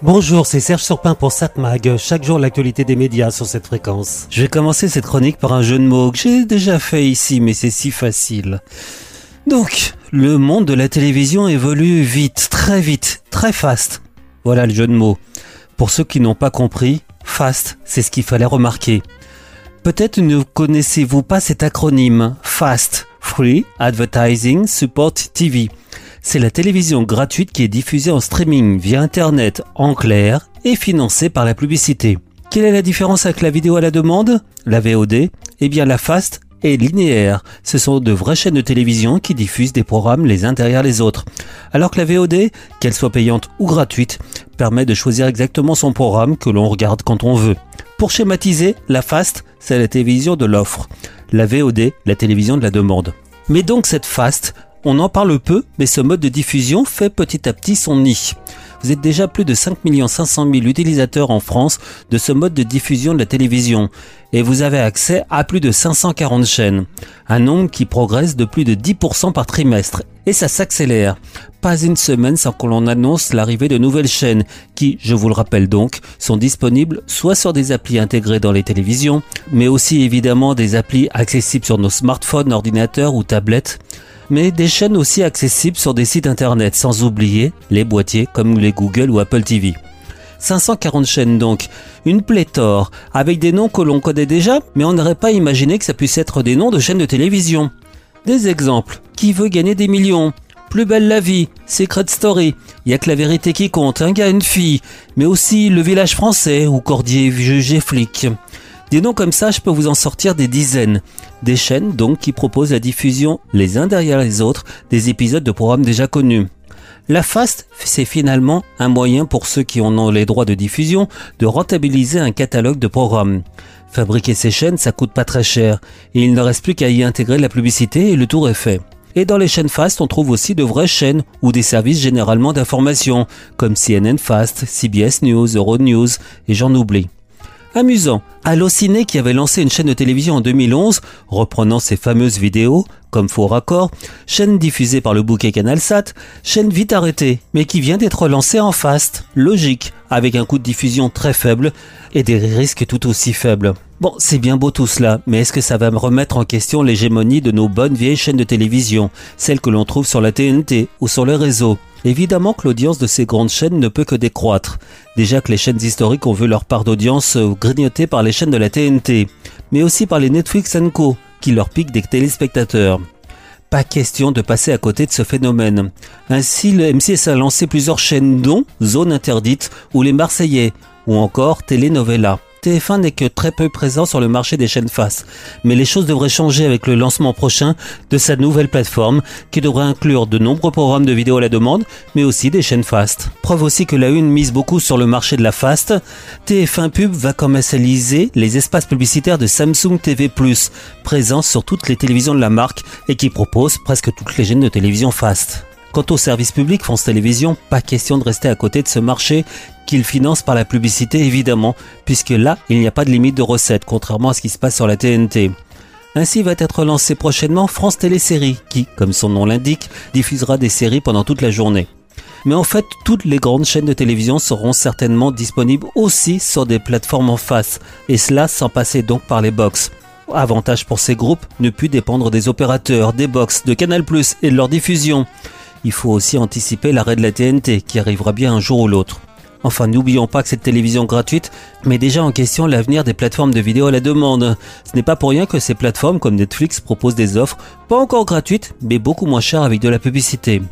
Bonjour, c'est Serge Surpin pour SatMag. Chaque jour, l'actualité des médias sur cette fréquence. Je vais commencer cette chronique par un jeu de mots que j'ai déjà fait ici, mais c'est si facile. Donc, le monde de la télévision évolue vite, très vite, très fast. Voilà le jeu de mots. Pour ceux qui n'ont pas compris, fast, c'est ce qu'il fallait remarquer. Peut-être ne connaissez-vous pas cet acronyme FAST, Free Advertising Support TV. C'est la télévision gratuite qui est diffusée en streaming via Internet en clair et financée par la publicité. Quelle est la différence avec la vidéo à la demande? La VOD Eh bien la FAST est linéaire. Ce sont de vraies chaînes de télévision qui diffusent des programmes les uns derrière les autres. Alors que la VOD, qu'elle soit payante ou gratuite, permet de choisir exactement son programme que l'on regarde quand on veut. Pour schématiser, la FAST, c'est la télévision de l'offre. La VOD, la télévision de la demande. Mais donc cette FAST, on en parle peu, mais ce mode de diffusion fait petit à petit son nid. Vous êtes déjà plus de 5 500 000 utilisateurs en France de ce mode de diffusion de la télévision et vous avez accès à plus de 540 chaînes, un nombre qui progresse de plus de 10% par trimestre et ça s'accélère. Pas une semaine sans que l'on annonce l'arrivée de nouvelles chaînes qui, je vous le rappelle donc, sont disponibles soit sur des applis intégrées dans les télévisions, mais aussi évidemment des applis accessibles sur nos smartphones, ordinateurs ou tablettes mais des chaînes aussi accessibles sur des sites internet, sans oublier les boîtiers comme les Google ou Apple TV. 540 chaînes donc, une pléthore, avec des noms que l'on connaît déjà, mais on n'aurait pas imaginé que ça puisse être des noms de chaînes de télévision. Des exemples, qui veut gagner des millions? Plus belle la vie, Secret Story, y a que la vérité qui compte, un gars, une fille, mais aussi Le village français ou Cordier jugé flic. Des noms comme ça, je peux vous en sortir des dizaines. Des chaînes donc qui proposent la diffusion les uns derrière les autres des épisodes de programmes déjà connus. La FAST, c'est finalement un moyen pour ceux qui en ont les droits de diffusion de rentabiliser un catalogue de programmes. Fabriquer ces chaînes, ça coûte pas très cher, il ne reste plus qu'à y intégrer la publicité et le tour est fait. Et dans les chaînes Fast, on trouve aussi de vraies chaînes ou des services généralement d'information, comme CNN Fast, CBS News, Euronews, et j'en oublie. Amusant, Allociné qui avait lancé une chaîne de télévision en 2011, reprenant ses fameuses vidéos, comme Faux Raccord, chaîne diffusée par le bouquet CanalSat, chaîne vite arrêtée, mais qui vient d'être lancée en fast, logique, avec un coût de diffusion très faible et des risques tout aussi faibles. Bon, c'est bien beau tout cela, mais est-ce que ça va me remettre en question l'hégémonie de nos bonnes vieilles chaînes de télévision, celles que l'on trouve sur la TNT ou sur les réseaux Évidemment que l'audience de ces grandes chaînes ne peut que décroître. Déjà que les chaînes historiques ont vu leur part d'audience euh, grignotée par les chaînes de la TNT, mais aussi par les Netflix Co, qui leur piquent des téléspectateurs. Pas question de passer à côté de ce phénomène. Ainsi, le M6 a lancé plusieurs chaînes dont Zone Interdite ou Les Marseillais, ou encore Telenovela. TF1 n'est que très peu présent sur le marché des chaînes face, mais les choses devraient changer avec le lancement prochain de sa nouvelle plateforme qui devrait inclure de nombreux programmes de vidéo à la demande, mais aussi des chaînes fast. Preuve aussi que la une mise beaucoup sur le marché de la fast, TF1 Pub va commercialiser les espaces publicitaires de Samsung TV+, présents sur toutes les télévisions de la marque et qui propose presque toutes les chaînes de télévision fast. Quant au service public France Télévisions, pas question de rester à côté de ce marché qu'il finance par la publicité évidemment, puisque là, il n'y a pas de limite de recettes, contrairement à ce qui se passe sur la TNT. Ainsi va être lancé prochainement France Téléséries, qui, comme son nom l'indique, diffusera des séries pendant toute la journée. Mais en fait, toutes les grandes chaînes de télévision seront certainement disponibles aussi sur des plateformes en face, et cela sans passer donc par les box. Avantage pour ces groupes, ne plus dépendre des opérateurs, des box, de Canal+, et de leur diffusion. Il faut aussi anticiper l'arrêt de la TNT, qui arrivera bien un jour ou l'autre. Enfin, n'oublions pas que cette télévision gratuite met déjà en question l'avenir des plateformes de vidéo à la demande. Ce n'est pas pour rien que ces plateformes comme Netflix proposent des offres pas encore gratuites, mais beaucoup moins chères avec de la publicité.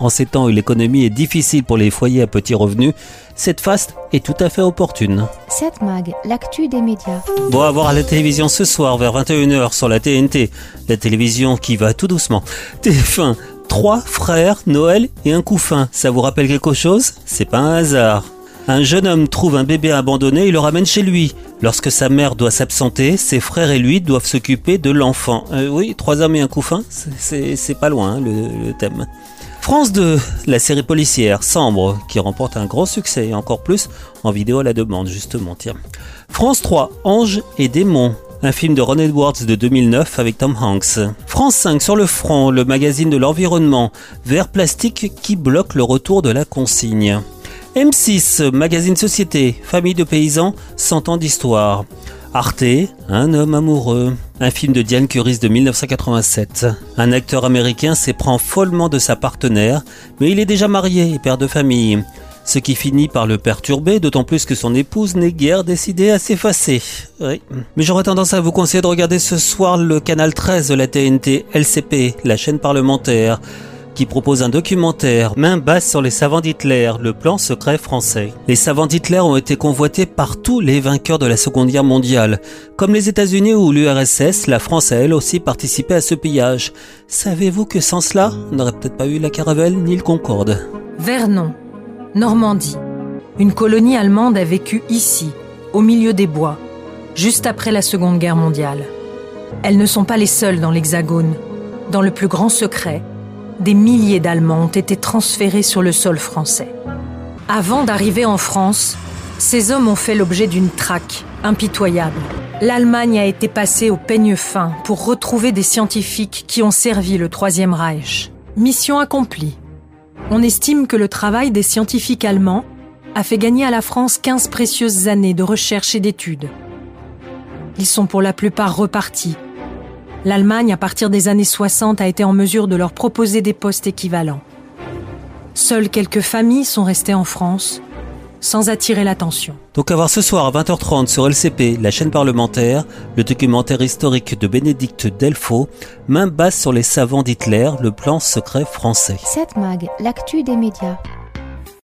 En ces temps où l'économie est difficile pour les foyers à petits revenus, cette fast est tout à fait opportune. Cette mag, l'actu des médias. Bon à voir à la télévision ce soir vers 21h sur la TNT, la télévision qui va tout doucement. TF1 Trois frères, Noël et un couffin. Ça vous rappelle quelque chose? C'est pas un hasard. Un jeune homme trouve un bébé abandonné et le ramène chez lui. Lorsque sa mère doit s'absenter, ses frères et lui doivent s'occuper de l'enfant. Euh, oui, trois hommes et un couffin, c'est pas loin le, thème. France 2, la série policière Sambre, qui remporte un gros succès et encore plus en vidéo à la demande, justement, tiens. France 3, Ange et démons, un film de Ron Edwards de 2009 avec Tom Hanks. France 5 sur le front, le magazine de l'environnement, verre plastique qui bloque le retour de la consigne. M6, magazine Société, famille de paysans, 100 ans d'histoire. Arte, Un homme amoureux, un film de Diane Curis de 1987. Un acteur américain s'éprend follement de sa partenaire, mais il est déjà marié et père de famille. Ce qui finit par le perturber, d'autant plus que son épouse n'est guère décidée à s'effacer. Oui. Mais j'aurais tendance à vous conseiller de regarder ce soir le canal 13 de la TNT LCP, la chaîne parlementaire qui propose un documentaire main basse sur les savants d'Hitler, le plan secret français. Les savants d'Hitler ont été convoités par tous les vainqueurs de la Seconde Guerre mondiale. Comme les États-Unis ou l'URSS, la France a elle aussi participé à ce pillage. Savez-vous que sans cela, on n'aurait peut-être pas eu la Caravelle ni le Concorde? Vernon, Normandie. Une colonie allemande a vécu ici, au milieu des bois, juste après la Seconde Guerre mondiale. Elles ne sont pas les seules dans l'Hexagone. Dans le plus grand secret, des milliers d'Allemands ont été transférés sur le sol français. Avant d'arriver en France, ces hommes ont fait l'objet d'une traque impitoyable. L'Allemagne a été passée au peigne fin pour retrouver des scientifiques qui ont servi le Troisième Reich. Mission accomplie. On estime que le travail des scientifiques allemands a fait gagner à la France 15 précieuses années de recherche et d'études. Ils sont pour la plupart repartis l'Allemagne, à partir des années 60, a été en mesure de leur proposer des postes équivalents. Seules quelques familles sont restées en France, sans attirer l'attention. Donc à voir ce soir à 20h30 sur LCP, la chaîne parlementaire, le documentaire historique de Bénédicte Delfaux, main basse sur les savants d'Hitler, le plan secret français. 7 Mag, l'actu des médias.